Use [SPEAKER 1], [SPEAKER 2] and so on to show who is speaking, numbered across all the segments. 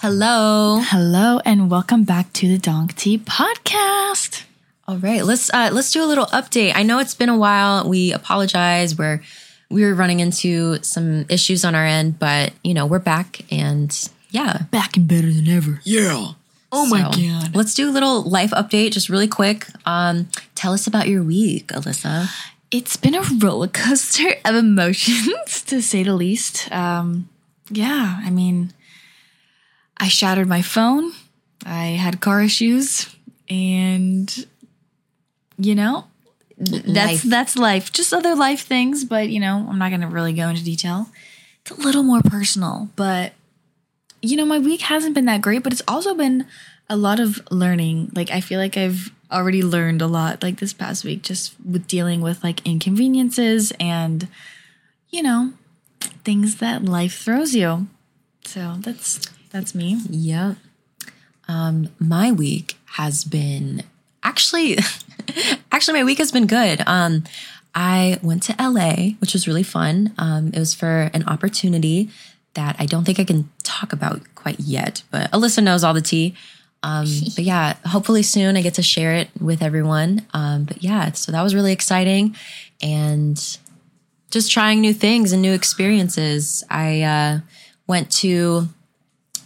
[SPEAKER 1] Hello.
[SPEAKER 2] Hello and welcome back to the Donk Tea podcast.
[SPEAKER 1] All right, let's uh, let's do a little update. I know it's been a while. We apologize. We're we were running into some issues on our end, but you know we're back and yeah,
[SPEAKER 2] Back and better than ever.
[SPEAKER 1] yeah.
[SPEAKER 2] Oh my God.
[SPEAKER 1] Let's do a little life update, just really quick. Um, tell us about your week, Elissa.
[SPEAKER 2] It's been a roller coaster of emotions, to say the least. Um, yeah, I mean, I shattered my phone. I had car issues, and you know, th- that's
[SPEAKER 1] Life.
[SPEAKER 2] that's life. Just other life things, but you know, I'm not going to really go into detail. It's a little more personal, but you know, my week hasn't been that great, but it's also been a lot of learning. Like, I feel like I've already learned a lot, like this past week, just with dealing with like inconveniences and, you know, things that life throws you. So that's that's me.
[SPEAKER 1] Yep. Um, my week has been actually, actually, my week has been good. Um, I went to LA, which was really fun. Um, it was for an opportunity that I don't think I can talk about quite yet, but Elissa knows all the tea. Um, but yeah, hopefully soon I get to share it with everyone. Um, but yeah, so that was really exciting and just trying new things and new experiences. I uh, went to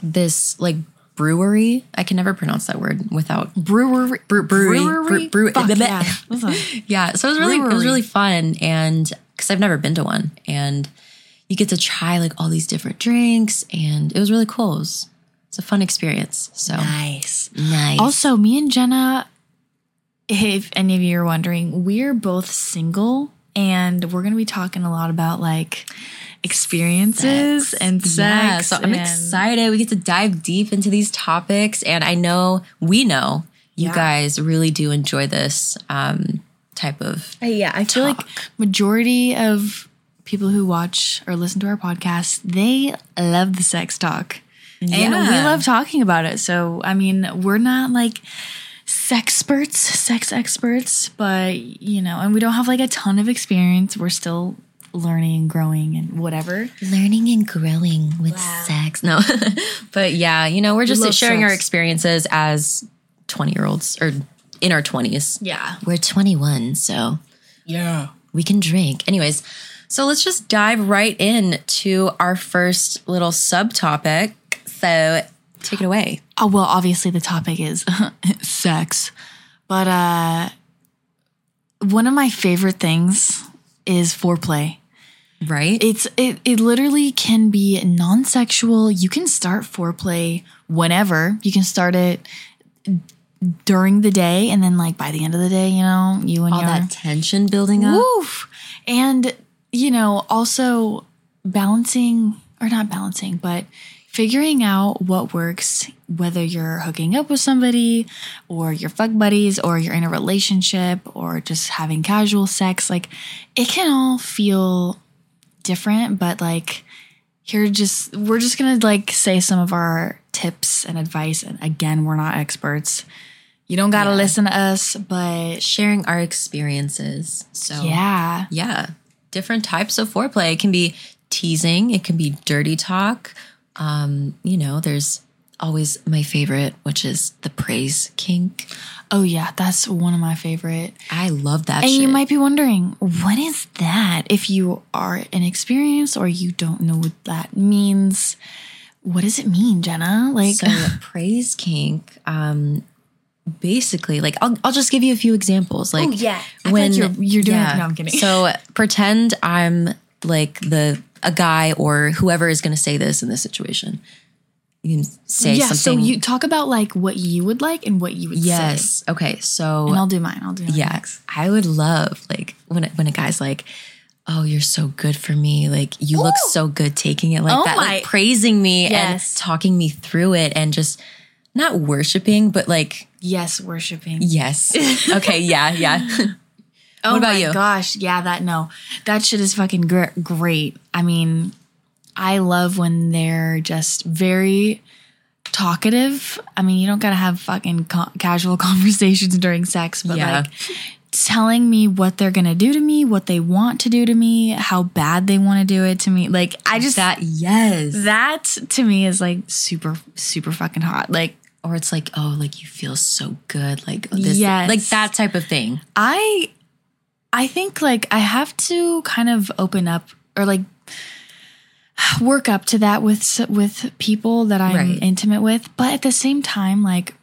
[SPEAKER 1] this like brewery. I can never pronounce that word without
[SPEAKER 2] Brewery,
[SPEAKER 1] Bre- brewery,
[SPEAKER 2] brewery,
[SPEAKER 1] bre- brew-
[SPEAKER 2] Fuck, yeah.
[SPEAKER 1] Yeah. So it was really it was really fun, and because I've never been to one, and you get to try like all these different drinks, and it was really cool. It was, it's a fun experience. So
[SPEAKER 2] Nice.
[SPEAKER 1] nice.
[SPEAKER 2] Also, me and Jenna, if any of you are wondering, we're both single and we're going to be talking a lot about like experiences and sex.
[SPEAKER 1] Yeah, so I'm
[SPEAKER 2] and-
[SPEAKER 1] excited. We get to dive deep into these topics, and I know we know you
[SPEAKER 2] Yeah.
[SPEAKER 1] guys really do enjoy this um, type of.
[SPEAKER 2] Uh, yeah, I feel like majority of people who watch or listen to our podcast, they love the sex talk. And we love talking about it. So, I mean, we're not like sex experts, sex experts, but you know, and we don't have like a ton of experience. We're still learning and growing and whatever.
[SPEAKER 1] learning and growing with sex. No, but yeah, you know, we're just
[SPEAKER 2] love
[SPEAKER 1] sharing our experiences as 20 year olds or in our 20s.
[SPEAKER 2] Yeah.
[SPEAKER 1] We're 21, so
[SPEAKER 2] Yeah.
[SPEAKER 1] we can drink. Anyways, so let's just dive right in to our first little subtopic. So take it away.
[SPEAKER 2] Oh, well, obviously the topic is sex. But uh one of my favorite things is foreplay.
[SPEAKER 1] Right?
[SPEAKER 2] It's it it literally can be non-sexual. You can start foreplay whenever. You can start it during the day and then like by the end of the day, you know, you and
[SPEAKER 1] All
[SPEAKER 2] your
[SPEAKER 1] that tension building up.
[SPEAKER 2] Woof. And, you know, also balancing, or not balancing, but figuring out what works, whether you're hooking up with somebody or you're fuck buddies or you're in a relationship or just having casual sex. Like, it can all feel different, but like, here just, we're just gonna like say some of our tips and advice. And again, we're not experts. You don't gotta listen to us, but
[SPEAKER 1] Sharing our experiences. So
[SPEAKER 2] yeah.
[SPEAKER 1] yeah different types of foreplay it can be teasing it can be dirty talk um you know there's always my favorite which is the praise kink
[SPEAKER 2] Oh yeah, that's one of my favorite.
[SPEAKER 1] i love that
[SPEAKER 2] And
[SPEAKER 1] shit.
[SPEAKER 2] you might be wondering, what is that? If you are inexperienced or you don't know what that means, what does it mean, Jenna? Like,
[SPEAKER 1] so praise kink um basically like I'll, I'll just give you a few examples like
[SPEAKER 2] Oh, yeah. Feel like you're- you're doing it- no, I'm kidding.
[SPEAKER 1] so pretend i'm like the a guy or whoever is going to say this in this situation you can say
[SPEAKER 2] yeah. So you talk about like what you would like and what you would say.
[SPEAKER 1] yes okay so
[SPEAKER 2] And I'll do mine. I'll do mine
[SPEAKER 1] Yeah,
[SPEAKER 2] next.
[SPEAKER 1] I would love like when when a guy's like, "Oh, you're so good for me. Like you look so good taking it like
[SPEAKER 2] Oh
[SPEAKER 1] that,
[SPEAKER 2] my-
[SPEAKER 1] like praising me
[SPEAKER 2] Yes.
[SPEAKER 1] and talking me through it and just not worshiping, but like
[SPEAKER 2] Yes, worshiping.
[SPEAKER 1] yes, okay, yeah, yeah.
[SPEAKER 2] Oh
[SPEAKER 1] about
[SPEAKER 2] my
[SPEAKER 1] you?
[SPEAKER 2] gosh, yeah, that no, that shit is fucking gr- great. I mean, I love when they're just very talkative. I mean, you don't gotta have fucking ca- casual conversations during sex, but
[SPEAKER 1] Yeah.
[SPEAKER 2] like telling me what they're gonna do to me, what they want to do to me, how bad they want to do it to me. Like I just
[SPEAKER 1] that yes.
[SPEAKER 2] that to me is like super super fucking hot. Like
[SPEAKER 1] or it's like, oh, like you feel so good, like oh, this,
[SPEAKER 2] Yes.
[SPEAKER 1] like that type of thing.
[SPEAKER 2] I I think like I have to kind of open up or like work up to that with with people that I'm
[SPEAKER 1] Right.
[SPEAKER 2] intimate with, but at the same time like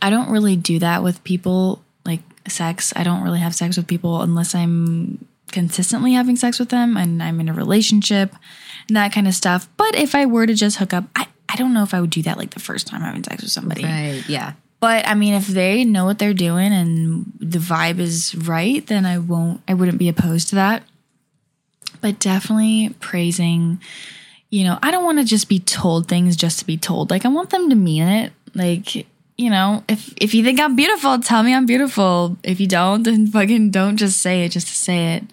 [SPEAKER 2] I don't really do that with people like sex. I don't really have sex with people unless I'm consistently having sex with them and I'm in a relationship and that kind of stuff. But if I were to just hook up, I I don't know if I would do that like the first time having sex with somebody.
[SPEAKER 1] Right. Yeah.
[SPEAKER 2] But I mean, if they know what they're doing and the vibe is right, then I won't, I wouldn't be opposed to that. But definitely praising, you know, I don't want to just be told things just to be told. Like, I want them to mean it. Like, you know, if if you think I'm beautiful, tell me I'm beautiful. If you don't, then fucking don't just say it just to say it.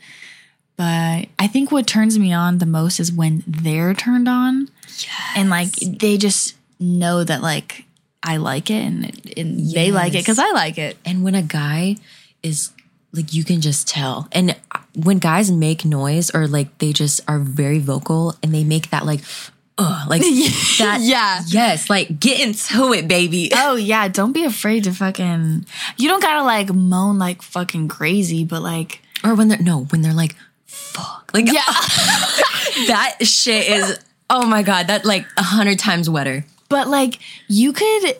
[SPEAKER 2] But I think what turns me on the most is when they're turned on and like they just know that like I like it and, and they like it because I like it.
[SPEAKER 1] And when a guy is like, you can just tell. And when guys make noise or like they just are very vocal and they make that like, uh, like that.
[SPEAKER 2] Yeah.
[SPEAKER 1] Yes. Like get into it, baby.
[SPEAKER 2] Oh yeah, don't be afraid to fucking. You don't gotta like moan like fucking crazy, but like
[SPEAKER 1] Or when they're, no, when they're like, fuck. Like
[SPEAKER 2] yeah.
[SPEAKER 1] that shit is, oh my God, that like a hundred times wetter.
[SPEAKER 2] but like you could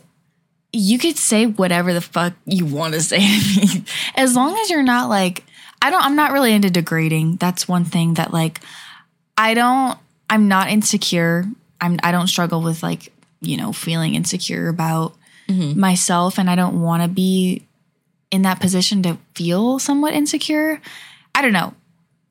[SPEAKER 2] you could say whatever the fuck you want to say to me. As long as you're not like i don't i'm not really into degrading. That's one thing that like i don't i'm not insecure. I'm i don't struggle with like you know feeling insecure about mm-hmm. myself and i don't want to be in that position to feel somewhat insecure. I don't know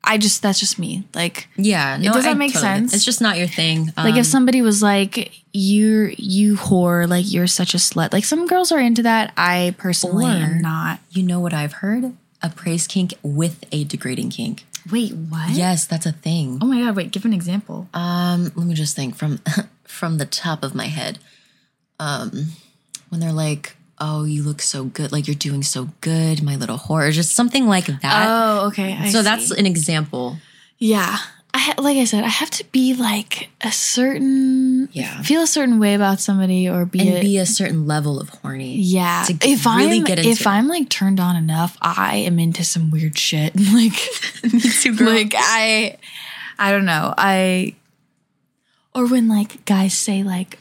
[SPEAKER 2] i just that's just me like
[SPEAKER 1] Yeah. No,
[SPEAKER 2] does that
[SPEAKER 1] I
[SPEAKER 2] make
[SPEAKER 1] totally
[SPEAKER 2] sense?
[SPEAKER 1] It's just not your thing.
[SPEAKER 2] like
[SPEAKER 1] Um,
[SPEAKER 2] if somebody was like, "You're you whore," like you're such a slut. Like some girls are into that. I personally
[SPEAKER 1] Or-
[SPEAKER 2] am not.
[SPEAKER 1] you know what I've heard? A praise kink with a degrading kink.
[SPEAKER 2] Wait, what?
[SPEAKER 1] Yes, that's a thing.
[SPEAKER 2] Oh my god! Wait, give an example.
[SPEAKER 1] Um, let me just think from from the top of my head. Um, when they're like, "Oh, you look so good. Like you're doing so good, my little whore," or just something like that.
[SPEAKER 2] oh, okay. I
[SPEAKER 1] so
[SPEAKER 2] see.
[SPEAKER 1] that's an example.
[SPEAKER 2] yeah. I ha- like I said, I have to be like a certain
[SPEAKER 1] Yeah.
[SPEAKER 2] feel a certain way about somebody or be
[SPEAKER 1] And
[SPEAKER 2] a,
[SPEAKER 1] be a certain level of horny.
[SPEAKER 2] yeah.
[SPEAKER 1] to
[SPEAKER 2] if
[SPEAKER 1] really
[SPEAKER 2] I'm
[SPEAKER 1] get into
[SPEAKER 2] if
[SPEAKER 1] it.
[SPEAKER 2] I'm like turned on enough, I am into some weird shit. like
[SPEAKER 1] Me too, girl.
[SPEAKER 2] like I I don't know. I or when like guys say like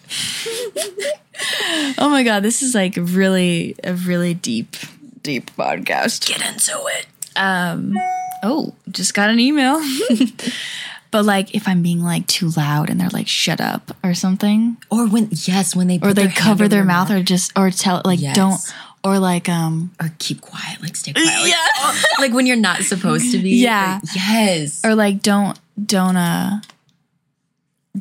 [SPEAKER 2] Oh my god, this is like really a really deep deep podcast.
[SPEAKER 1] Get into it.
[SPEAKER 2] Um oh, just got an email. but like if I'm being like too loud and they're like shut up or something
[SPEAKER 1] Or when yes, when they
[SPEAKER 2] or they
[SPEAKER 1] their
[SPEAKER 2] cover
[SPEAKER 1] over
[SPEAKER 2] their mouth or just or tell like
[SPEAKER 1] Yes.
[SPEAKER 2] don't or like um
[SPEAKER 1] or keep quiet, like stay quiet. Like,
[SPEAKER 2] Yeah.
[SPEAKER 1] like when you're not supposed to be.
[SPEAKER 2] Yeah.
[SPEAKER 1] Like, yes.
[SPEAKER 2] or like don't don't uh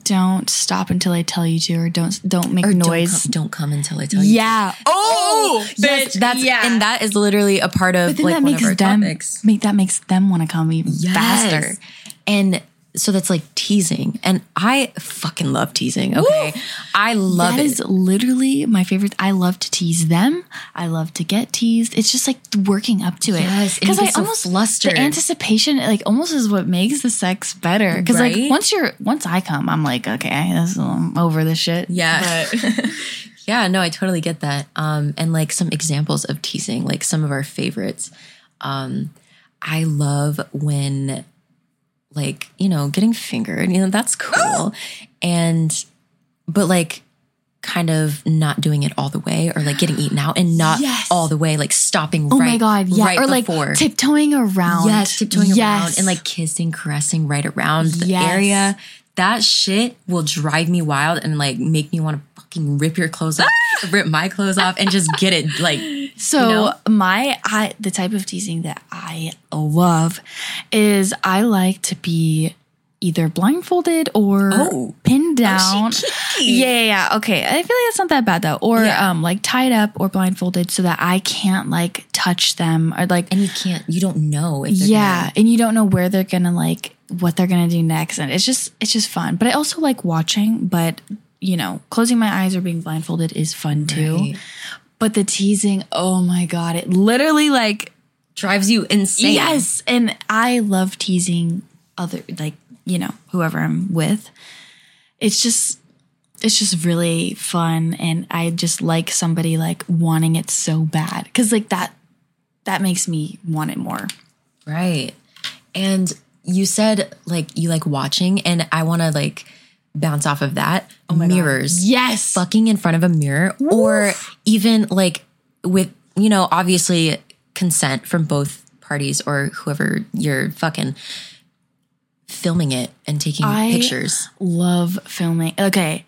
[SPEAKER 2] don't stop until I tell you to or don't don't make
[SPEAKER 1] Or
[SPEAKER 2] noise.
[SPEAKER 1] Don't come, don't come until I tell you.
[SPEAKER 2] yeah. Oh, oh,
[SPEAKER 1] Yes,
[SPEAKER 2] bitch,
[SPEAKER 1] that's
[SPEAKER 2] yeah.
[SPEAKER 1] and that is literally a part of
[SPEAKER 2] But then
[SPEAKER 1] like
[SPEAKER 2] that
[SPEAKER 1] one
[SPEAKER 2] makes
[SPEAKER 1] of our
[SPEAKER 2] them
[SPEAKER 1] topics.
[SPEAKER 2] make that makes them want to come even
[SPEAKER 1] Yes.
[SPEAKER 2] faster.
[SPEAKER 1] And so that's like teasing, and I fucking love teasing. Okay, I love
[SPEAKER 2] That
[SPEAKER 1] it.
[SPEAKER 2] is literally my favorite. I love to tease them. I love to get teased. It's just like working up to it.
[SPEAKER 1] Yes, and
[SPEAKER 2] I
[SPEAKER 1] so
[SPEAKER 2] almost
[SPEAKER 1] flustered.
[SPEAKER 2] The anticipation, like almost, is what makes the sex better. Because like once you're once I come, I'm like, okay, this, I'm over this shit.
[SPEAKER 1] Yeah.
[SPEAKER 2] But-
[SPEAKER 1] yeah, no, I totally get that. Um, and like some examples of teasing, like some of our favorites. Um, I love when, like, you know, getting fingered, you know, that's cool. Oh! And, but like, kind of not doing it all the way or like getting eaten out and not
[SPEAKER 2] Yes.
[SPEAKER 1] all the way, like stopping
[SPEAKER 2] oh
[SPEAKER 1] right,
[SPEAKER 2] my god, yeah.
[SPEAKER 1] right
[SPEAKER 2] or like
[SPEAKER 1] before.
[SPEAKER 2] tiptoeing around.
[SPEAKER 1] Yes, tiptoeing around and like kissing, caressing right around the
[SPEAKER 2] Yes.
[SPEAKER 1] area. That shit will drive me wild and like make me want to fucking rip your clothes off, ah! rip my clothes off, and just get it like.
[SPEAKER 2] So
[SPEAKER 1] you know?
[SPEAKER 2] my I the type of teasing that I love is I like to be either blindfolded or
[SPEAKER 1] Oh.
[SPEAKER 2] pinned down.
[SPEAKER 1] kinky.
[SPEAKER 2] yeah, yeah, yeah. Okay. I feel like that's not that bad though. Or
[SPEAKER 1] Yeah.
[SPEAKER 2] um like tied up or blindfolded so that I can't like touch them or like
[SPEAKER 1] And you can't, you don't know if they're
[SPEAKER 2] yeah,
[SPEAKER 1] gonna-
[SPEAKER 2] and you don't know where they're gonna like what they're gonna do next, and it's just it's just fun. But I also like watching. But you know, closing my eyes or being blindfolded is fun too.
[SPEAKER 1] Right.
[SPEAKER 2] But the teasing, oh my god, it literally like
[SPEAKER 1] drives you insane.
[SPEAKER 2] Yes, and I love teasing other like you know whoever I'm with. It's just it's just really fun, and I just like somebody like wanting it so bad because like that that makes me want it more.
[SPEAKER 1] Right. And you said like you like watching, and I want to like bounce off of that. oh Mirrors.
[SPEAKER 2] Yes,
[SPEAKER 1] Fucking in front of a mirror, or even like with, you know, obviously consent from both parties or whoever you're fucking filming it and taking
[SPEAKER 2] I-
[SPEAKER 1] pictures.
[SPEAKER 2] love filming. Okay,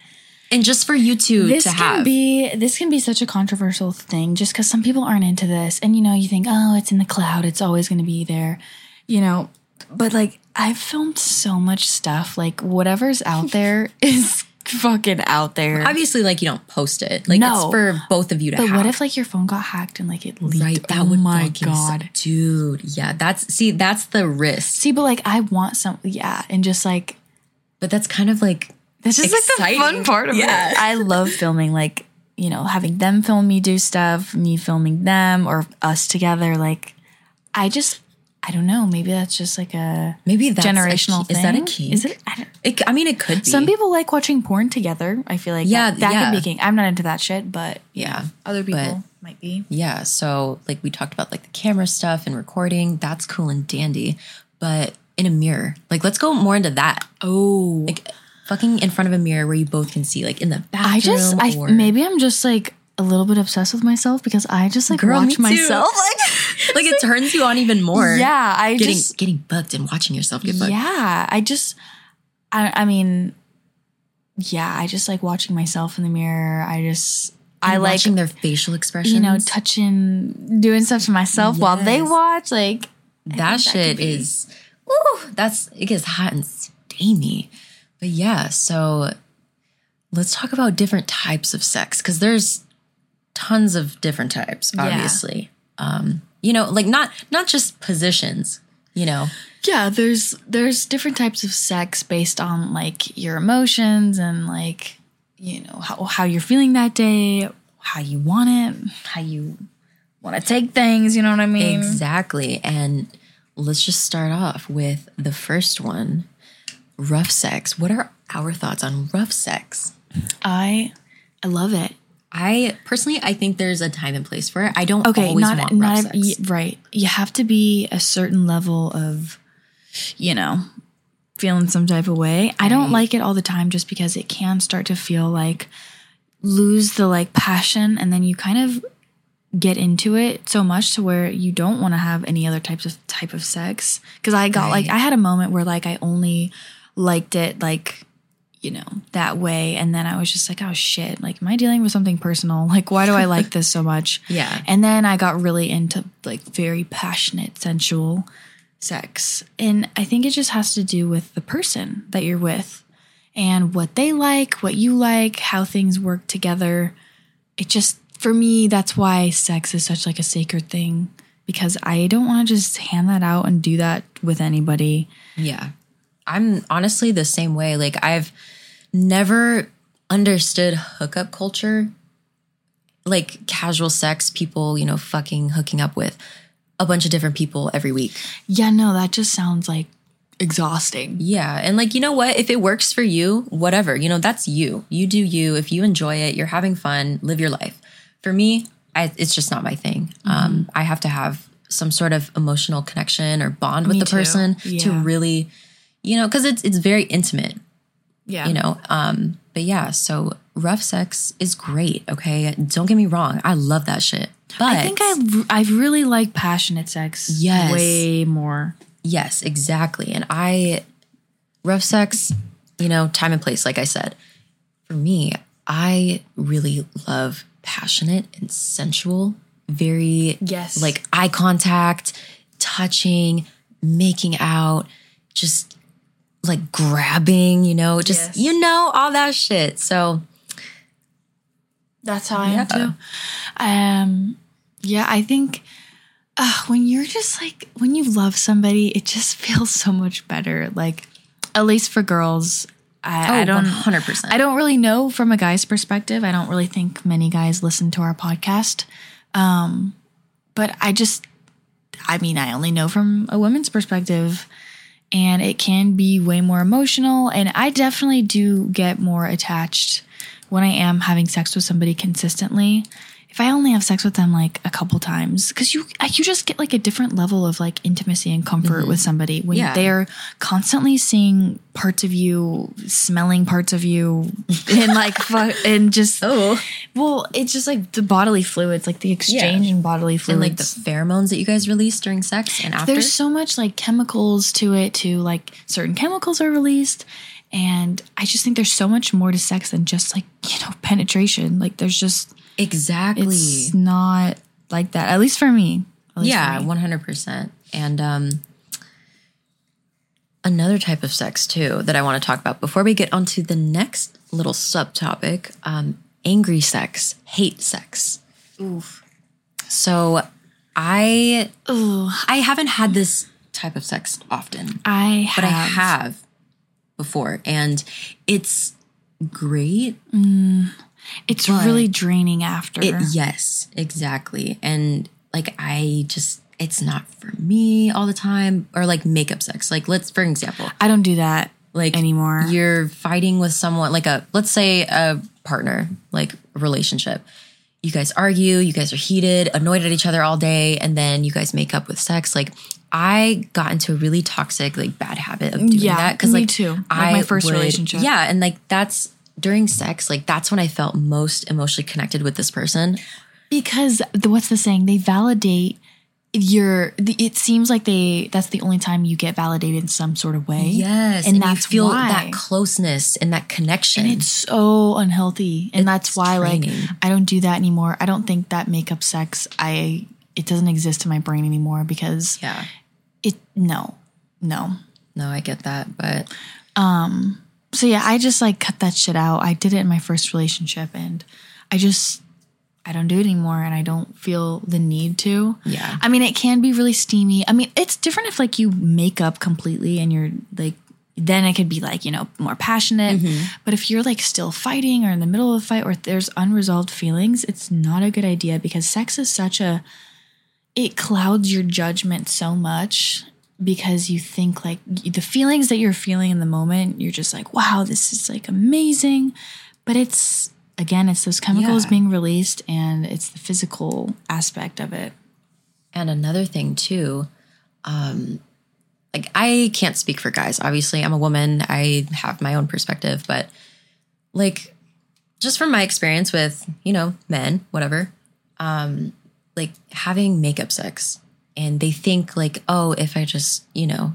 [SPEAKER 1] And just for you two
[SPEAKER 2] this
[SPEAKER 1] to
[SPEAKER 2] can
[SPEAKER 1] have.
[SPEAKER 2] be this can be such a controversial thing just because some people aren't into this and you know you think oh it's in the cloud it's always going to be there you know but like i've filmed so much stuff like whatever's out there is fucking out there
[SPEAKER 1] obviously like you don't post it. Like
[SPEAKER 2] No.
[SPEAKER 1] it's for both of you to
[SPEAKER 2] but
[SPEAKER 1] have.
[SPEAKER 2] what if like your phone got hacked and like it leaked
[SPEAKER 1] right, that
[SPEAKER 2] oh
[SPEAKER 1] would
[SPEAKER 2] my god
[SPEAKER 1] suck. dude. Yeah, that's see, that's the risk.
[SPEAKER 2] see but like i want some yeah and just like
[SPEAKER 1] But that's kind of like
[SPEAKER 2] This is like the fun part of
[SPEAKER 1] Yeah.
[SPEAKER 2] it. I love filming, like, you know, having them film me do stuff, me filming them, or us together. Like, I just, I don't know. Maybe that's just like a
[SPEAKER 1] maybe that's
[SPEAKER 2] generational
[SPEAKER 1] key-
[SPEAKER 2] thing.
[SPEAKER 1] Is that a key?
[SPEAKER 2] Is it? I, don't,
[SPEAKER 1] It, I mean, it could be.
[SPEAKER 2] some people like watching porn together. I feel like
[SPEAKER 1] Yeah,
[SPEAKER 2] that, that
[SPEAKER 1] yeah.
[SPEAKER 2] could be king. I'm not into that shit, but
[SPEAKER 1] yeah,
[SPEAKER 2] other
[SPEAKER 1] But-
[SPEAKER 2] people might be.
[SPEAKER 1] Yeah. So, like, we talked about like the camera stuff and recording. That's cool and dandy. But in a mirror, like, let's go more into that.
[SPEAKER 2] Oh,
[SPEAKER 1] Like, fucking in front of a mirror where you both can see, like, in the bathroom.
[SPEAKER 2] I just, I
[SPEAKER 1] or,
[SPEAKER 2] maybe I'm just like a little bit obsessed with myself because I just like
[SPEAKER 1] Girl,
[SPEAKER 2] watch myself. Like,
[SPEAKER 1] like, it turns you on even more.
[SPEAKER 2] yeah, I
[SPEAKER 1] Getting
[SPEAKER 2] just
[SPEAKER 1] getting bucked and watching yourself get bucked.
[SPEAKER 2] Yeah, I just, I, I mean, yeah, I just like watching myself in the mirror. I just, I
[SPEAKER 1] And
[SPEAKER 2] like,
[SPEAKER 1] their facial expressions.
[SPEAKER 2] you know, touching, doing stuff to myself while they watch. Like,
[SPEAKER 1] that shit is ooh, that's it gets hot and steamy but yeah so let's talk about different types of sex because there's tons of different types obviously um you know like not not just positions you know
[SPEAKER 2] yeah, there's there's different types of sex based on like your emotions and like you know how how you're feeling that day, how you want it, how you want to take things. You know what I mean?
[SPEAKER 1] exactly and let's just start off with the first one rough sex what are our thoughts on rough sex
[SPEAKER 2] I I love it.
[SPEAKER 1] I personally, I think there's a time and place for it. I don't
[SPEAKER 2] okay,
[SPEAKER 1] always
[SPEAKER 2] not
[SPEAKER 1] want
[SPEAKER 2] not
[SPEAKER 1] rough
[SPEAKER 2] ev-
[SPEAKER 1] sex.
[SPEAKER 2] y- right. You have to be a certain level of, you know, feeling some type of way. I don't like it all the time, just because it can start to feel like lose the like passion, and then you kind of get into it so much to where you don't want to have any other types of type of sex. Because I got like I had a moment where like I only liked it like you know, that way. And then I was just like, oh shit, like, am I dealing with something personal? Like, why do I like this so much?
[SPEAKER 1] Yeah.
[SPEAKER 2] And then I got really into like very passionate, sensual sex. And I think it just has to do with the person that you're with and what they like, what you like, how things work together. It just, for me, that's why sex is such like a sacred thing because I don't want to just hand that out and do that with anybody.
[SPEAKER 1] Yeah. I'm honestly the same way. Like I've never understood hookup culture. Like casual sex, people, you know, fucking hooking up with a bunch of different people every week.
[SPEAKER 2] Yeah, no, that just sounds like exhausting.
[SPEAKER 1] Yeah. And like, you know what? If it works for you, whatever, you know, that's you. You do you. If you enjoy it, you're having fun, live your life. For me, I, it's just not my thing.
[SPEAKER 2] Mm-hmm.
[SPEAKER 1] Um, I have to have some sort of emotional connection or bond with
[SPEAKER 2] Me
[SPEAKER 1] the person to really, you know, because it's it's very intimate.
[SPEAKER 2] Yeah.
[SPEAKER 1] you know um but yeah so rough sex is great okay don't get me wrong i love that shit but
[SPEAKER 2] I think I I really like passionate sex.
[SPEAKER 1] Yes.
[SPEAKER 2] way more.
[SPEAKER 1] yes exactly and i rough sex you know time and place like i said for me i really love passionate and sensual very
[SPEAKER 2] Yes.
[SPEAKER 1] like eye contact touching making out just like grabbing you know just
[SPEAKER 2] Yes.
[SPEAKER 1] you know all that shit so
[SPEAKER 2] That's how I am too. Um, yeah, I think uh, when you're just like when you love somebody, it just feels so much better. Like at least for girls, I, I
[SPEAKER 1] Oh,
[SPEAKER 2] don't
[SPEAKER 1] 100%.
[SPEAKER 2] I don't really know from a guy's perspective. I don't really think many guys listen to our podcast. Um, but I just I mean, I only know from a woman's perspective and it can be way more emotional. And I definitely do get more attached when I am having sex with somebody consistently. If I only have sex with them like a couple times, because you you just get like a different level of like intimacy and comfort mm-hmm. with somebody when
[SPEAKER 1] Yeah.
[SPEAKER 2] they're constantly seeing parts of you, smelling parts of you, and like fu- and just
[SPEAKER 1] Oh.
[SPEAKER 2] well, it's just like the bodily fluids, like the exchange in bodily fluids, And
[SPEAKER 1] like the pheromones that you guys release during sex and after.
[SPEAKER 2] There's so much like chemicals to it To Like certain chemicals are released. And I just think there's so much more to sex than just like, you know, penetration. Like there's just
[SPEAKER 1] exactly.
[SPEAKER 2] it's not like that. At least for me. Least
[SPEAKER 1] yeah,
[SPEAKER 2] for me.
[SPEAKER 1] one hundred percent. And um, another type of sex too that I want to talk about before we get onto the next little subtopic: um, angry sex, hate sex.
[SPEAKER 2] Oof.
[SPEAKER 1] So, I
[SPEAKER 2] Ooh,
[SPEAKER 1] I haven't had this type of sex often,
[SPEAKER 2] I have.
[SPEAKER 1] but I have before, and it's great.
[SPEAKER 2] It's
[SPEAKER 1] but-
[SPEAKER 2] really draining after.
[SPEAKER 1] It, yes, exactly. And like, I just, it's not for me all the time. Or like makeup sex. Like, let's, for example,
[SPEAKER 2] I don't do that
[SPEAKER 1] like
[SPEAKER 2] anymore.
[SPEAKER 1] You're fighting with someone, like a, let's say a partner, like a relationship. You guys argue, you guys are heated, annoyed at each other all day, and then you guys make up with sex. Like, I got into a really toxic, like bad habit of doing
[SPEAKER 2] Yeah,
[SPEAKER 1] that. Cause
[SPEAKER 2] me
[SPEAKER 1] like,
[SPEAKER 2] too. Like
[SPEAKER 1] I
[SPEAKER 2] my first
[SPEAKER 1] would-
[SPEAKER 2] relationship.
[SPEAKER 1] Yeah. And like, that's during sex, like, that's when I felt most emotionally connected with this person.
[SPEAKER 2] because the, what's the saying? They validate your. The, it seems like they. That's the only time you get validated in some sort of way.
[SPEAKER 1] Yes,
[SPEAKER 2] and,
[SPEAKER 1] and,
[SPEAKER 2] that's
[SPEAKER 1] you feel
[SPEAKER 2] why.
[SPEAKER 1] that closeness and that connection.
[SPEAKER 2] And it's so unhealthy, and that's
[SPEAKER 1] It's
[SPEAKER 2] why like. I don't do that anymore. I don't think that makeup sex. I it doesn't exist in my brain anymore because
[SPEAKER 1] yeah,
[SPEAKER 2] it no no.
[SPEAKER 1] no, I get that, but um,
[SPEAKER 2] So yeah, I just like cut that shit out. I did it in my first relationship, and I just I don't do it anymore, and I don't feel the need to.
[SPEAKER 1] Yeah.
[SPEAKER 2] I mean, it can be really steamy. I mean, it's different if like you make up completely and you're like. Then it could be like, you know, more passionate. Mm-hmm. But if you're like still fighting or in the middle of a fight or there's unresolved feelings, it's not a good idea because sex is such a, it clouds your judgment so much because you think like the feelings that you're feeling in the moment, you're just like, wow, this is like amazing. But it's, again, it's those chemicals
[SPEAKER 1] Yeah.
[SPEAKER 2] being released and it's the physical aspect of it.
[SPEAKER 1] And another thing too, um, like I can't speak for guys. Obviously, I'm a woman. I have my own perspective, but like just from my experience with, you know, men, whatever, um, like having makeup sex and they think like, oh, if I just, you know,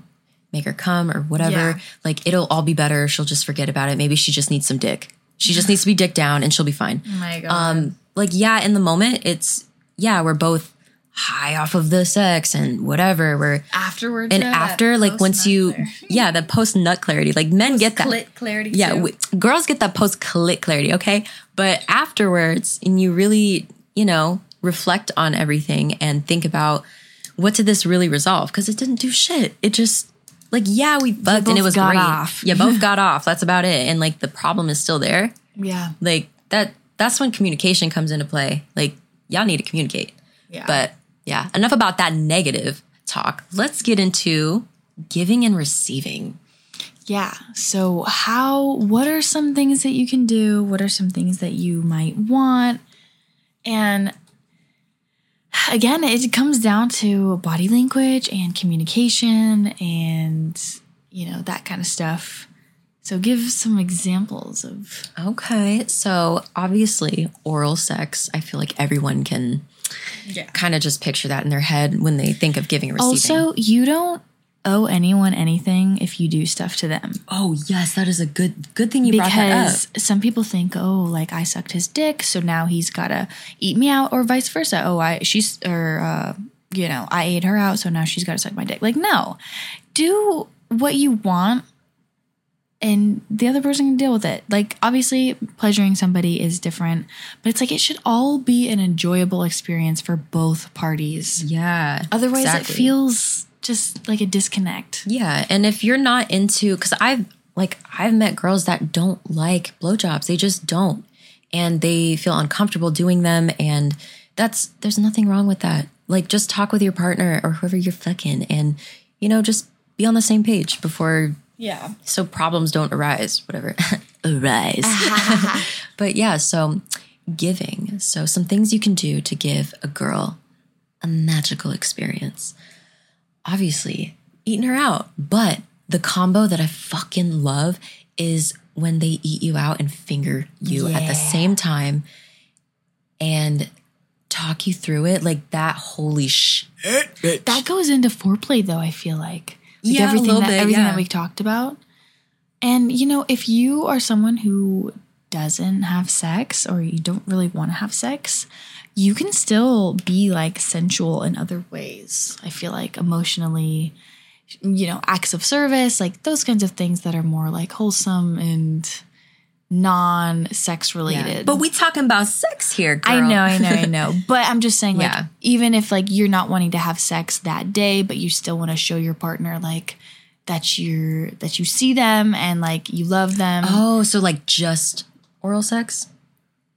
[SPEAKER 1] make her come or whatever,
[SPEAKER 2] Yeah.
[SPEAKER 1] like it'll all be better. She'll just forget about it. Maybe she just needs some dick. She just needs to be dick down and she'll be fine.
[SPEAKER 2] Oh my God.
[SPEAKER 1] Um, like yeah, in the moment, it's yeah, we're both high off of the sex and whatever. We're
[SPEAKER 2] Afterwards,
[SPEAKER 1] and after like once you yeah, the post nut clarity. Like men get that.
[SPEAKER 2] clit clarity.
[SPEAKER 1] Yeah, we, girls get that post clit clarity, okay? But afterwards, and you really, you know, reflect on everything and think about what did this really resolve? Because it didn't do shit. It just like yeah, we fucked and it was
[SPEAKER 2] got
[SPEAKER 1] great.
[SPEAKER 2] off.
[SPEAKER 1] Yeah, both got off. That's about it. And like the problem is still there
[SPEAKER 2] yeah.
[SPEAKER 1] like that that's when communication comes into play like y'all need to communicate
[SPEAKER 2] Yeah.
[SPEAKER 1] but yeah enough about that negative talk let's get into giving and receiving
[SPEAKER 2] Yeah. So, how, what are some things that you can do? What are some things that you might want? And again, it comes down to body language and communication and, you know, that kind of stuff. So, give some examples of.
[SPEAKER 1] okay so obviously oral sex i feel like everyone can
[SPEAKER 2] Yeah.
[SPEAKER 1] kind of just picture that in their head when they think of giving and receiving
[SPEAKER 2] Also, you don't owe anyone anything if you do stuff to them.
[SPEAKER 1] oh yes that is a good good thing you brought that up
[SPEAKER 2] because some people think, oh, like I sucked his dick, so now he's gotta eat me out, or vice versa. Oh, I she's or uh, you know I ate her out, so now she's gotta suck my dick. Like no, do what you want, and the other person can deal with it. Like obviously, pleasuring somebody is different, but it's like it should all be an enjoyable experience for both parties.
[SPEAKER 1] yeah
[SPEAKER 2] Otherwise,
[SPEAKER 1] exactly.
[SPEAKER 2] it feels just like a disconnect.
[SPEAKER 1] Yeah, and if you're not into, because I've like I've met girls that don't like blowjobs, they just don't, and they feel uncomfortable doing them, and that's there's nothing wrong with that. Like just talk with your partner or whoever you're fucking and you know, just be on the same page before
[SPEAKER 2] Yeah.
[SPEAKER 1] so problems don't arise, whatever. arise. but yeah, so giving. So some things you can do to give a girl a magical experience. Obviously, eating her out. But the combo that I fucking love is when they eat you out and finger you at the same time and talk you through it. Like that holy sh
[SPEAKER 2] That goes into foreplay though, I feel like. Like
[SPEAKER 1] Yeah, a
[SPEAKER 2] everything
[SPEAKER 1] little
[SPEAKER 2] that
[SPEAKER 1] bit,
[SPEAKER 2] everything
[SPEAKER 1] yeah.
[SPEAKER 2] that we talked about. And you know, if you are someone who doesn't have sex or you don't really want to have sex, you can still be like sensual in other ways. I feel like emotionally, you know, acts of service, like those kinds of things that are more like wholesome and non-sex related.
[SPEAKER 1] But we talking about sex here, girl.
[SPEAKER 2] I know, I know, I know. But I'm just saying, like,
[SPEAKER 1] Yeah.
[SPEAKER 2] even if like you're not wanting to have sex that day, but you still want to show your partner like that you're that you see them and like you love them,
[SPEAKER 1] Oh, so like just oral sex?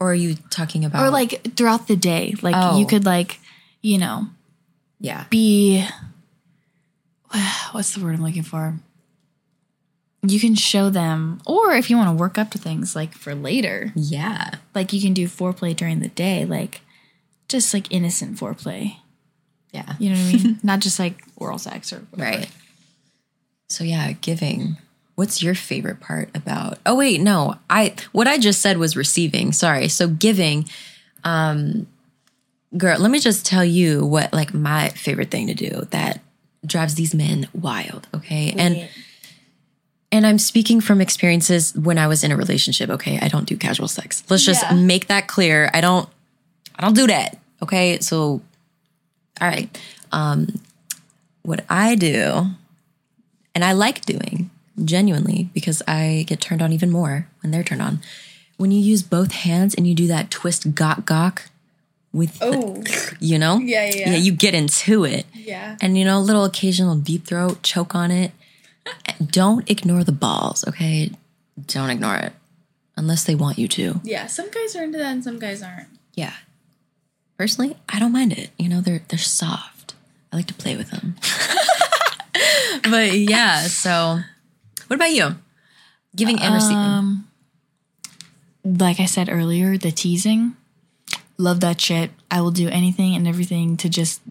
[SPEAKER 1] Or are you talking about
[SPEAKER 2] or like throughout the day, like
[SPEAKER 1] Oh.
[SPEAKER 2] you could like, you know,
[SPEAKER 1] yeah.
[SPEAKER 2] be what's the word I'm looking for? You can show them, or if you want to work up to things like for later,
[SPEAKER 1] Yeah.
[SPEAKER 2] like you can do foreplay during the day, like just like innocent foreplay.
[SPEAKER 1] Yeah.
[SPEAKER 2] You know what I mean? Not just like oral sex or whatever.
[SPEAKER 1] Right. So yeah, giving. What's your favorite part about Oh wait, no. I what I just said was receiving. Sorry. So giving um girl, let me just tell you what like my favorite thing to do that drives these men wild, okay? And and I'm speaking from experiences when I was in a relationship, okay? I don't do casual sex. Let's just
[SPEAKER 2] Yeah.
[SPEAKER 1] make that clear. I don't I don't do that. Okay? So all right. Um what I do and I like doing genuinely because I get turned on even more when they're turned on. When you use both hands and you do that twist gok gok with the- oh. you know?
[SPEAKER 2] Oh. Yeah, yeah,
[SPEAKER 1] Yeah,
[SPEAKER 2] yeah.
[SPEAKER 1] you get into it.
[SPEAKER 2] Yeah.
[SPEAKER 1] And you know, a little occasional deep throat, choke on it. Don't ignore the balls, okay? Don't ignore it. Unless they want you to.
[SPEAKER 2] Yeah. Some guys are into that and some guys aren't.
[SPEAKER 1] Yeah. Personally, I don't mind it. You know, they're they're soft. I like to play with them. but yeah, so what about you? Giving and receiving.
[SPEAKER 2] Um, like I said earlier, the teasing. Love that shit. I will do anything and everything to just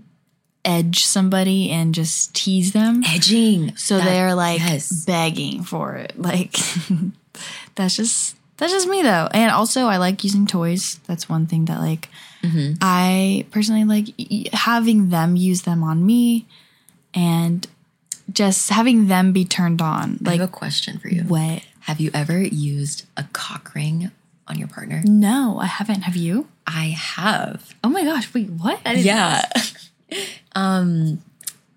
[SPEAKER 2] edge somebody and just tease them.
[SPEAKER 1] Edging.
[SPEAKER 2] So
[SPEAKER 1] That-
[SPEAKER 2] they're like
[SPEAKER 1] yes.
[SPEAKER 2] begging for it. Like that's just that's just me though. And also I like using toys. That's one thing that like
[SPEAKER 1] Mm-hmm.
[SPEAKER 2] I personally like having them use them on me and just having them be turned on.
[SPEAKER 1] I
[SPEAKER 2] Like
[SPEAKER 1] have a question for you.
[SPEAKER 2] what?
[SPEAKER 1] Have you ever used a cock ring on your partner?
[SPEAKER 2] No, I haven't. Have you?
[SPEAKER 1] I have.
[SPEAKER 2] Oh my gosh, wait, what? I
[SPEAKER 1] Yeah. um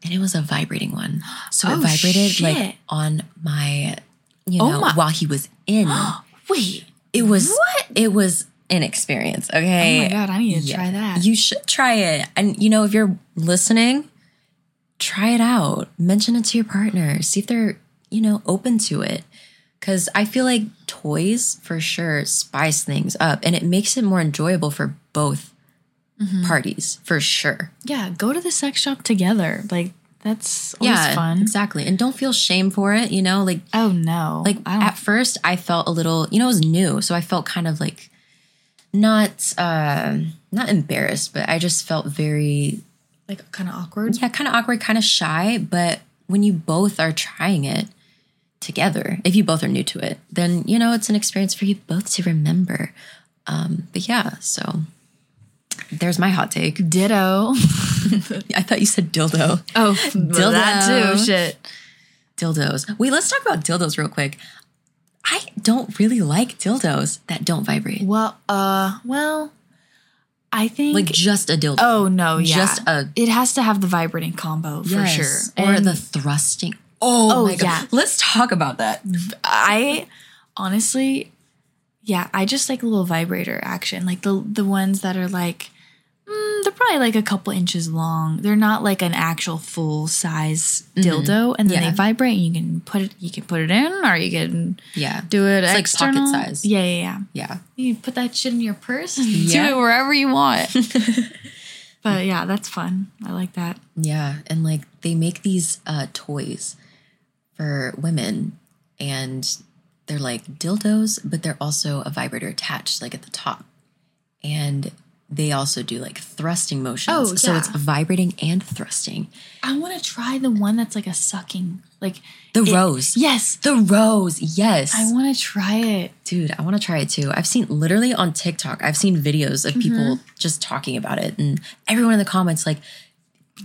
[SPEAKER 1] and it was a vibrating one. So it
[SPEAKER 2] Oh,
[SPEAKER 1] vibrated like on my you
[SPEAKER 2] Oh
[SPEAKER 1] know,
[SPEAKER 2] my-
[SPEAKER 1] while he was in.
[SPEAKER 2] Wait.
[SPEAKER 1] it was
[SPEAKER 2] What?
[SPEAKER 1] it was an experience, okay?
[SPEAKER 2] Oh my god, I need to
[SPEAKER 1] Yeah.
[SPEAKER 2] try that.
[SPEAKER 1] You should try it. And you know, if you're listening, try it out. Mention it to your partner. See if they're, you know, open to it. Cause I feel like toys for sure spice things up and it makes it more enjoyable for both
[SPEAKER 2] Mm-hmm.
[SPEAKER 1] parties, for sure.
[SPEAKER 2] yeah, go to the sex shop together. Like that's always
[SPEAKER 1] yeah,
[SPEAKER 2] fun.
[SPEAKER 1] exactly. And don't feel shame for it, you know, like
[SPEAKER 2] Oh no.
[SPEAKER 1] like
[SPEAKER 2] I
[SPEAKER 1] at first I felt a little, you know, it was new, so I felt kind of like not uh not embarrassed, but I just felt very
[SPEAKER 2] like kind of awkward.
[SPEAKER 1] yeah, kind of awkward, kind of shy, but when you both are trying it together, if you both are new to it, then you know it's an experience for you both to remember. Um but yeah, so there's my hot take.
[SPEAKER 2] Ditto.
[SPEAKER 1] I thought you said dildo.
[SPEAKER 2] Oh,
[SPEAKER 1] Dildo.
[SPEAKER 2] that too. Shit.
[SPEAKER 1] Dildos. Wait, let's talk about dildos real quick. I don't really like dildos that don't vibrate.
[SPEAKER 2] Well, uh, well, I think
[SPEAKER 1] Like just a dildo.
[SPEAKER 2] oh no, yeah,
[SPEAKER 1] just a-
[SPEAKER 2] it has to have the vibrating combo for
[SPEAKER 1] Yes.
[SPEAKER 2] sure.
[SPEAKER 1] Or
[SPEAKER 2] And
[SPEAKER 1] the thrusting. Oh,
[SPEAKER 2] Oh,
[SPEAKER 1] my god.
[SPEAKER 2] yeah.
[SPEAKER 1] Let's talk about that.
[SPEAKER 2] I honestly, yeah, I just like a little vibrator action, like the the ones that are like. Mm, they're probably like a couple inches long. They're not like an actual full size dildo, and then
[SPEAKER 1] Yeah.
[SPEAKER 2] they vibrate. And you can put it. You can put it in, or you can
[SPEAKER 1] Yeah.
[SPEAKER 2] do it
[SPEAKER 1] It's like
[SPEAKER 2] external.
[SPEAKER 1] pocket size.
[SPEAKER 2] Yeah, yeah, yeah.
[SPEAKER 1] Yeah.
[SPEAKER 2] You put that shit in your purse and
[SPEAKER 1] Yeah.
[SPEAKER 2] do it wherever you want. but yeah, that's fun. I like that.
[SPEAKER 1] Yeah, and like they make these uh toys for women and they're like dildos, but they're also a vibrator attached like at the top. And they also do like thrusting motions.
[SPEAKER 2] Oh,
[SPEAKER 1] So it's vibrating and thrusting.
[SPEAKER 2] I want to try the one that's like a sucking, like
[SPEAKER 1] The
[SPEAKER 2] it-
[SPEAKER 1] rose.
[SPEAKER 2] Yes,
[SPEAKER 1] The rose. Yes.
[SPEAKER 2] I want to try it.
[SPEAKER 1] Dude, I want to try it too. I've seen literally on TikTok, I've seen videos of people
[SPEAKER 2] Mm-hmm.
[SPEAKER 1] just talking about it and everyone in the comments like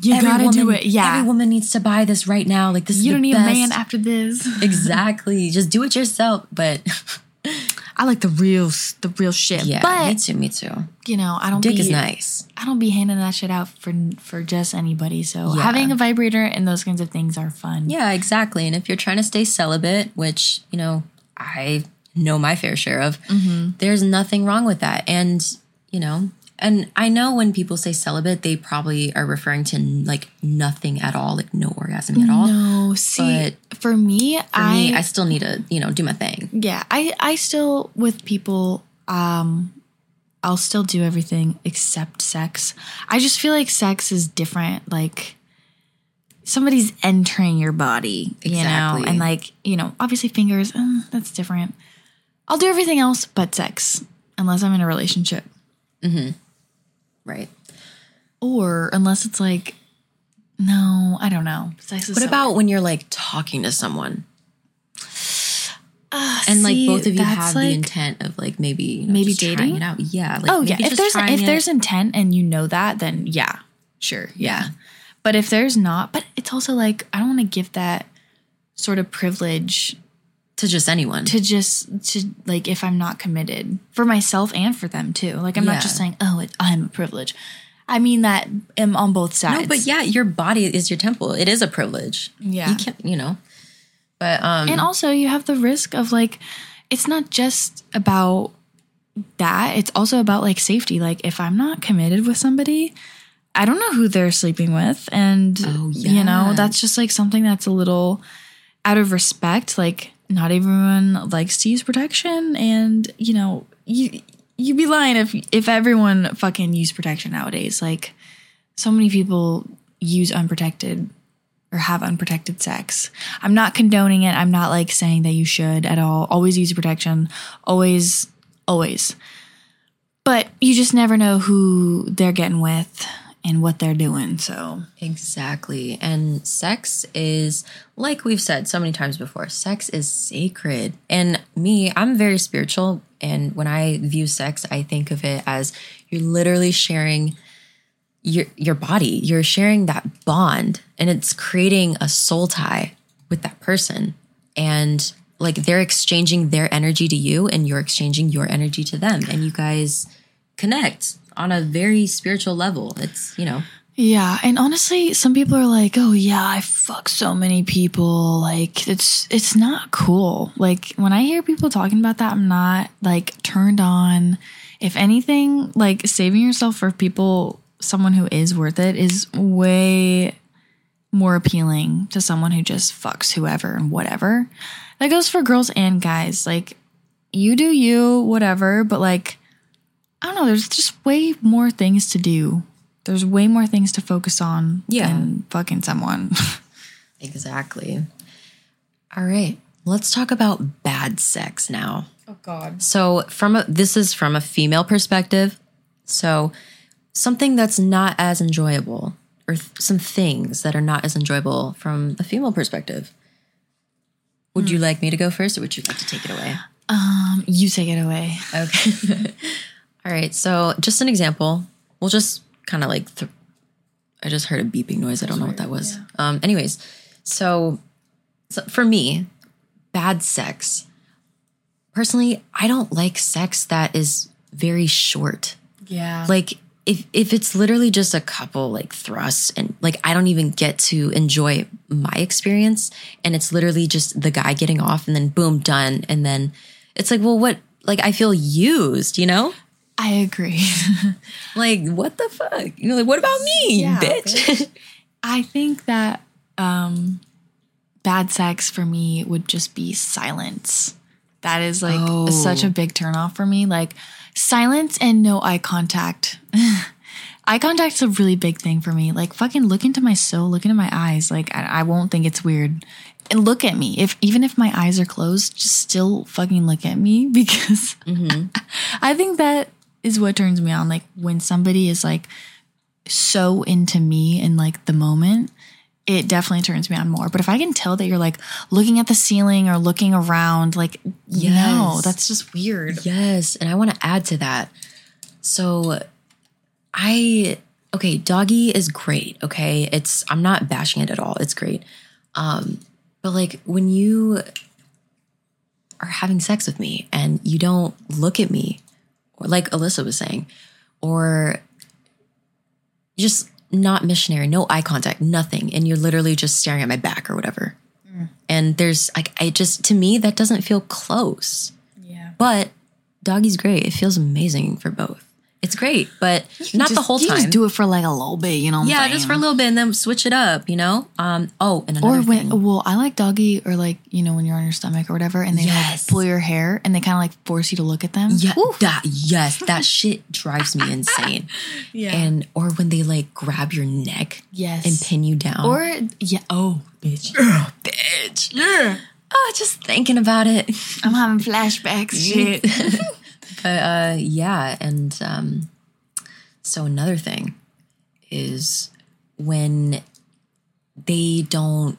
[SPEAKER 2] You
[SPEAKER 1] every
[SPEAKER 2] gotta
[SPEAKER 1] woman,
[SPEAKER 2] do it. Yeah,
[SPEAKER 1] Every woman needs to buy this right now. Like this
[SPEAKER 2] you don't need
[SPEAKER 1] best.
[SPEAKER 2] a man after this.
[SPEAKER 1] Exactly. Just do it yourself. But
[SPEAKER 2] I like the real, the real shit.
[SPEAKER 1] yeah,
[SPEAKER 2] but
[SPEAKER 1] me too. Me too.
[SPEAKER 2] you know, I don't
[SPEAKER 1] Dick
[SPEAKER 2] be,
[SPEAKER 1] is nice.
[SPEAKER 2] I don't be handing that shit out for for just anybody. So
[SPEAKER 1] Yeah.
[SPEAKER 2] having a vibrator and those kinds of things are fun.
[SPEAKER 1] Yeah, exactly. And if you're trying to stay celibate, which you know I know my fair share of,
[SPEAKER 2] Mm-hmm.
[SPEAKER 1] there's nothing wrong with that. And you know, and I know when people say celibate, they probably are referring to like nothing at all, like no orgasm at all.
[SPEAKER 2] No, see,
[SPEAKER 1] But
[SPEAKER 2] for me,
[SPEAKER 1] For
[SPEAKER 2] I,
[SPEAKER 1] me, I still need to you know do my thing.
[SPEAKER 2] yeah, I I still with people. Um, I'll still do everything except sex. I just feel like sex is different. Like somebody's entering your body, you know, and like you know, obviously fingers. uh, that's different. I'll do everything else but sex, unless I'm in a relationship.
[SPEAKER 1] Right.
[SPEAKER 2] or unless it's like no i don't know sex is
[SPEAKER 1] What
[SPEAKER 2] so-
[SPEAKER 1] about when you're like talking to someone?
[SPEAKER 2] Ah,
[SPEAKER 1] and like
[SPEAKER 2] see,
[SPEAKER 1] both of you have
[SPEAKER 2] like-
[SPEAKER 1] the intent of like maybe you know,
[SPEAKER 2] Maybe
[SPEAKER 1] just trying
[SPEAKER 2] dating?
[SPEAKER 1] it out. Yeah. Like
[SPEAKER 2] oh yeah if there's if
[SPEAKER 1] it.
[SPEAKER 2] there's intent and you know that then yeah sure yeah,
[SPEAKER 1] Yeah.
[SPEAKER 2] but if there's not but it's also like i don't want to give that sort of privilege
[SPEAKER 1] to just anyone.
[SPEAKER 2] to just to like if i'm not committed for myself and for them too like i'm
[SPEAKER 1] Yeah.
[SPEAKER 2] not just saying oh it, i'm a privilege i mean that am on both sides
[SPEAKER 1] no, but yeah, your body is your temple. It is a privilege.
[SPEAKER 2] Yeah.
[SPEAKER 1] You can't, you know. But um
[SPEAKER 2] And also, you have the risk of like, it's not just about that. It's also about like safety. Like, if I'm not committed with somebody, I don't know who they're sleeping with. And,
[SPEAKER 1] Oh,
[SPEAKER 2] you know, that's just like something that's a little out of respect. Like, not everyone likes to use protection. And, you know, you, you'd be lying if, if everyone fucking used protection nowadays. Like, so many people use unprotected or have unprotected sex. I'm not condoning it. I'm not like saying that you should at all. Always use protection. Always, always. But you just never know who they're getting with and what they're doing. So,
[SPEAKER 1] Exactly. And sex is, like we've said so many times before, sex is sacred. And me, I'm very spiritual. And when I view sex, I think of it as you're literally sharing your your body. You're sharing that bond and it's creating a soul tie with that person. And like they're exchanging their energy to you and you're exchanging your energy to them. And you guys connect on a very spiritual level. It's, you know,
[SPEAKER 2] yeah. And honestly, some people are like, oh, yeah, I fuck so many people. Like, it's, it's not cool. Like, when I hear people talking about that, I'm not like turned on. If anything, like saving yourself for people, someone who is worth it is way more appealing to someone who just fucks whoever and whatever. That goes for girls and guys. Like, you do you, whatever, but like, I don't know, there's just way more things to do. There's way more things to focus on
[SPEAKER 1] Yeah.
[SPEAKER 2] than fucking someone.
[SPEAKER 1] Exactly. All right. Let's talk about bad sex now.
[SPEAKER 2] Oh God.
[SPEAKER 1] So, from a, this is from a female perspective. So, something that's not as enjoyable, or th- some things that are not as enjoyable from a female perspective. Would you like me to go first, or would you like to take it away?
[SPEAKER 2] Um, you take it away.
[SPEAKER 1] Okay. All right. So, just an example. We'll just kind of like. Th- I just heard a beeping noise. I don't know what that was. Um. Anyways, so, so for me, bad sex. Personally, I don't like sex that is very short.
[SPEAKER 2] Yeah.
[SPEAKER 1] Like if if it's literally just a couple like thrusts and like I don't even get to enjoy my experience and it's literally just the guy getting off and then boom done and then it's like well what like I feel used, you know?
[SPEAKER 2] I agree.
[SPEAKER 1] Like, what the fuck? You know, like, what about me,
[SPEAKER 2] Yeah,
[SPEAKER 1] bitch?
[SPEAKER 2] I think that um, bad sex for me would just be silence. That is like
[SPEAKER 1] Oh.
[SPEAKER 2] such a big turnoff for me. Like silence and no eye contact. eye contact's a really big thing for me. Like fucking look into my soul, look into my eyes. Like I, I won't think it's weird. And look at me. If even if my eyes are closed, just still fucking look at me because I think that is what turns me on. Like when somebody is like so into me in like the moment, it definitely turns me on more. But if I can tell that you're like looking at the ceiling or looking around, like no,
[SPEAKER 1] Yes.
[SPEAKER 2] that's just weird.
[SPEAKER 1] Yes, and I want to add to that. So I okay, doggy is great, okay? It's I'm not bashing it at all. It's great. Um but like when you are having sex with me and you don't look at me or like Elissa was saying or just not missionary, no eye contact, nothing and you're literally just staring at my back or whatever. Mm. And there's like I just to me that doesn't feel close.
[SPEAKER 2] Yeah.
[SPEAKER 1] But doggy's great. It feels amazing for both. It's great, but not the whole
[SPEAKER 2] you
[SPEAKER 1] time.
[SPEAKER 2] Just do it for like a little bit, you know. What
[SPEAKER 1] yeah, just for a little bit and then switch it up, you know? Um oh, and another
[SPEAKER 2] Or when,
[SPEAKER 1] thing.
[SPEAKER 2] well, I like doggy, or like you know when you're on your stomach or whatever, and they
[SPEAKER 1] Yes.
[SPEAKER 2] like pull your hair and they kind of like force you to look at them.
[SPEAKER 1] Yeah, that yes, that shit drives me insane.
[SPEAKER 2] Yeah.
[SPEAKER 1] And or when they like grab your neck
[SPEAKER 2] Yes.
[SPEAKER 1] and pin you down.
[SPEAKER 2] Or yeah. Oh, bitch.
[SPEAKER 1] bitch. Oh, just thinking about it.
[SPEAKER 2] I'm having flashbacks. Shit.
[SPEAKER 1] But uh yeah, and um so another thing is when they don't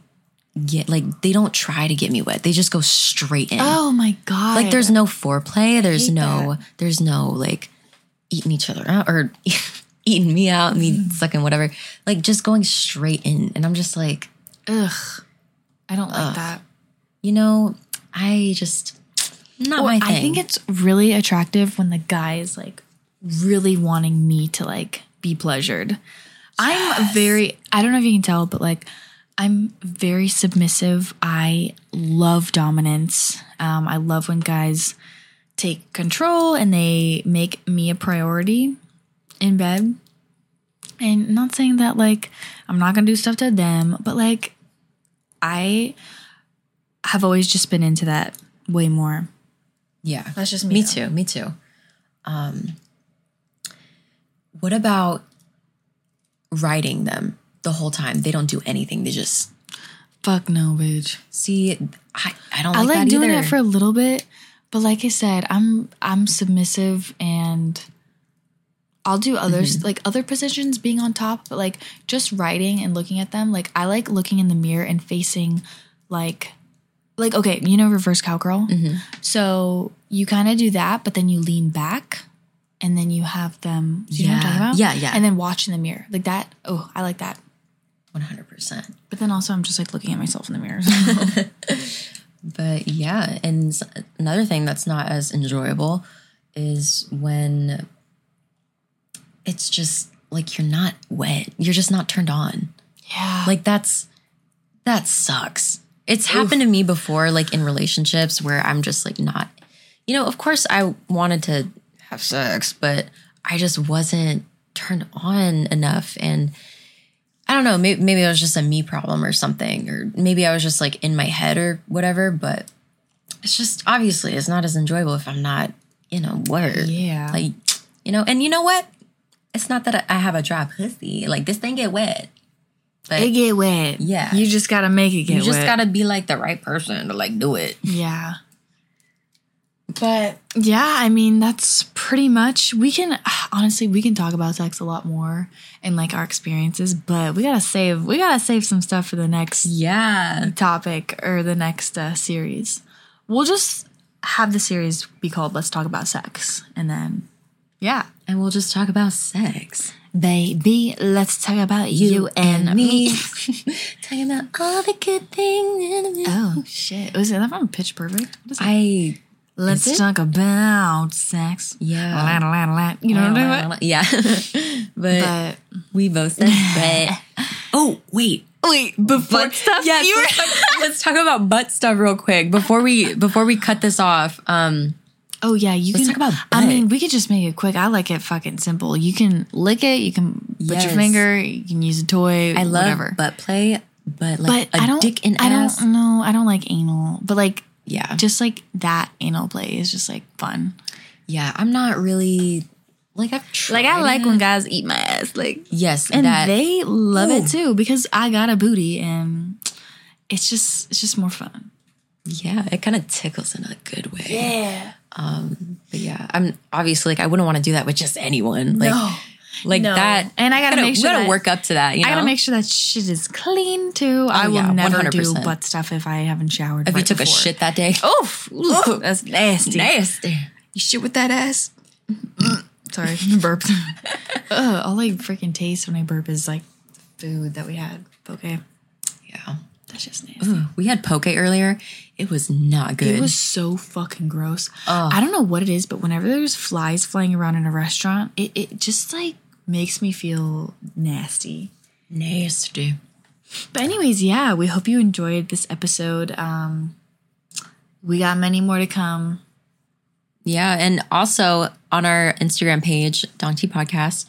[SPEAKER 1] get like they don't try to get me wet. They just go straight in.
[SPEAKER 2] oh my god.
[SPEAKER 1] like there's no foreplay, there's no there's no like eating each other out or eating me out, me
[SPEAKER 2] Mm-hmm.
[SPEAKER 1] sucking whatever. Like just going straight in and I'm just like,
[SPEAKER 2] ugh. I don't like that.
[SPEAKER 1] you know, I just not my thing.
[SPEAKER 2] I think it's really attractive when the guy is like really wanting me to like be pleasured. I'm very I don't know if you can tell, but like I'm very submissive. I love dominance. Um, I love when guys take control and they make me a priority in bed. And not saying that like I'm not gonna do stuff to them, but like I have always just been into that way more.
[SPEAKER 1] Yeah.
[SPEAKER 2] That's just me,
[SPEAKER 1] Me
[SPEAKER 2] though.
[SPEAKER 1] too. Me too. Um, what about riding them the whole time? They don't do anything. They just
[SPEAKER 2] Fuck no, bitch.
[SPEAKER 1] see. I, I don't
[SPEAKER 2] I
[SPEAKER 1] like,
[SPEAKER 2] like
[SPEAKER 1] that
[SPEAKER 2] doing
[SPEAKER 1] either.
[SPEAKER 2] it for a little bit, but like I said, I'm I'm submissive and I'll do others
[SPEAKER 1] Mm-hmm.
[SPEAKER 2] like other positions being on top, but like just writing and looking at them. Like I like looking in the mirror and facing like like okay, you know reverse cowgirl.
[SPEAKER 1] Mm-hmm.
[SPEAKER 2] So you kind of do that, but then you lean back and then you have them. You know what I'm talking
[SPEAKER 1] Yeah. Yeah, yeah.
[SPEAKER 2] And then watch in the mirror like that. Oh, I like that.
[SPEAKER 1] One hundred percent.
[SPEAKER 2] But then also I'm just like looking at myself in the mirror.
[SPEAKER 1] But yeah, and another thing that's not as enjoyable is when it's just like you're not wet. You're just not turned on.
[SPEAKER 2] yeah.
[SPEAKER 1] Like that's that sucks. It's happened to me before, like in relationships where I'm just like not, you know, of course I wanted to have sex, but I just wasn't turned on enough. And I don't know, maybe, maybe it was just a me problem or something, or maybe I was just like in my head or whatever, but it's just obviously it's not as enjoyable if I'm not, you know, word.
[SPEAKER 2] Yeah.
[SPEAKER 1] Like, you know, and you know what? It's not that I have a dry pussy. Like this thing get wet. But
[SPEAKER 2] It get wet.
[SPEAKER 1] Yeah.
[SPEAKER 2] You just gotta make it get
[SPEAKER 1] you just
[SPEAKER 2] wet.
[SPEAKER 1] gotta be like the right person to like do it.
[SPEAKER 2] Yeah. But yeah, I mean, that's pretty much, we can, honestly, we can talk about sex a lot more and like our experiences, but we gotta save, we gotta save some stuff for the next
[SPEAKER 1] Yeah.
[SPEAKER 2] topic or the next uh, series. We'll just have the series be called Let's Talk About Sex. And then, yeah.
[SPEAKER 1] And we'll just talk about sex.
[SPEAKER 2] Baby, let's talk about you, and, me.
[SPEAKER 1] Talking about all the good things. in me.
[SPEAKER 2] Oh, shit. Was that from Pitch Perfect?
[SPEAKER 1] I
[SPEAKER 2] Let's
[SPEAKER 1] it?
[SPEAKER 2] talk about sex.
[SPEAKER 1] Yeah.
[SPEAKER 2] La, la, la, la. You know what I'm about?
[SPEAKER 1] Yeah. but,
[SPEAKER 2] But
[SPEAKER 1] we both said but. oh, wait.
[SPEAKER 2] wait, before
[SPEAKER 1] Butt stuff? Yes. let's, talk, let's talk about butt stuff real quick before we before we cut this off. Um
[SPEAKER 2] Oh yeah, you
[SPEAKER 1] Let's
[SPEAKER 2] can.
[SPEAKER 1] talk about
[SPEAKER 2] I mean, we could just make it quick. I like it fucking simple. You can lick it. You can put
[SPEAKER 1] Yes.
[SPEAKER 2] your finger. You can use a toy.
[SPEAKER 1] I love
[SPEAKER 2] whatever.
[SPEAKER 1] butt play, but like
[SPEAKER 2] But
[SPEAKER 1] a
[SPEAKER 2] I don't.
[SPEAKER 1] dick and
[SPEAKER 2] I
[SPEAKER 1] ass.
[SPEAKER 2] don't know. I don't like anal. But like,
[SPEAKER 1] yeah,
[SPEAKER 2] just like that anal play is just like fun.
[SPEAKER 1] yeah. I'm not really like I've tried
[SPEAKER 2] Like I like
[SPEAKER 1] it.
[SPEAKER 2] when guys eat my ass. Like,
[SPEAKER 1] yes,
[SPEAKER 2] and
[SPEAKER 1] that
[SPEAKER 2] they love
[SPEAKER 1] Ooh.
[SPEAKER 2] it too because I got a booty and it's just it's just more fun.
[SPEAKER 1] yeah, it kind of tickles in a good way.
[SPEAKER 2] Yeah.
[SPEAKER 1] Um, but yeah, I'm obviously like I wouldn't want to do that with just anyone. Like
[SPEAKER 2] No.
[SPEAKER 1] like
[SPEAKER 2] No.
[SPEAKER 1] that.
[SPEAKER 2] And I gotta make sure
[SPEAKER 1] gotta
[SPEAKER 2] that-
[SPEAKER 1] work up to that. You know,
[SPEAKER 2] I gotta make sure that shit is clean too. Oh, I will
[SPEAKER 1] yeah,
[SPEAKER 2] never do
[SPEAKER 1] 100%.
[SPEAKER 2] butt stuff if I haven't showered.
[SPEAKER 1] if you
[SPEAKER 2] right
[SPEAKER 1] took a shit that day.
[SPEAKER 2] oh, that's nasty.
[SPEAKER 1] nasty.
[SPEAKER 2] You shit with that ass? Sorry, burped. Ugh, all I freaking taste when I burp is like food that we had. Okay,
[SPEAKER 1] Yeah.
[SPEAKER 2] That's just nasty.
[SPEAKER 1] Ugh, we had poke earlier. It was not good.
[SPEAKER 2] It was so fucking gross. I don't know what it is, but whenever there's flies flying around in a restaurant, it, it just like makes me feel nasty.
[SPEAKER 1] nasty.
[SPEAKER 2] But anyways, yeah, we hope you enjoyed this episode. Um, we got many more to come.
[SPEAKER 1] Yeah, and also on our Instagram page, Donkey Podcast,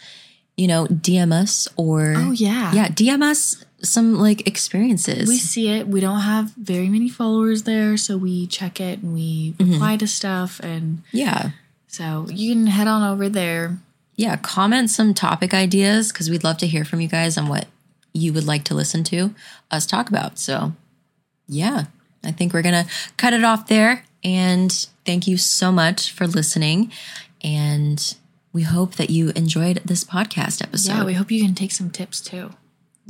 [SPEAKER 1] you know, DM us or
[SPEAKER 2] Oh yeah,
[SPEAKER 1] yeah, DM us some like experiences.
[SPEAKER 2] We see it. We don't have very many followers there, so we check it and we mm-hmm. reply to stuff. And
[SPEAKER 1] yeah,
[SPEAKER 2] so you can head on over there.
[SPEAKER 1] yeah. Comment some topic ideas because we'd love to hear from you guys on what you would like to listen to us talk about. So yeah, I think we're gonna cut it off there. And thank you so much for listening. And we hope that you enjoyed this podcast episode.
[SPEAKER 2] yeah, we hope you can take some tips too.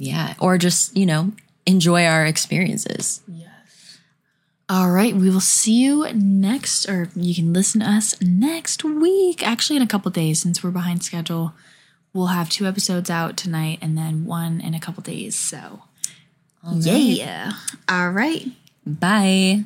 [SPEAKER 1] Yeah. Or just, you know, enjoy our experiences. Yes.
[SPEAKER 2] All right, we will see you next, or you can listen to us next week. Actually, in a couple days, since we're behind schedule, we'll have two episodes out tonight and then one in a couple days. So, yeah. All right.
[SPEAKER 1] Bye.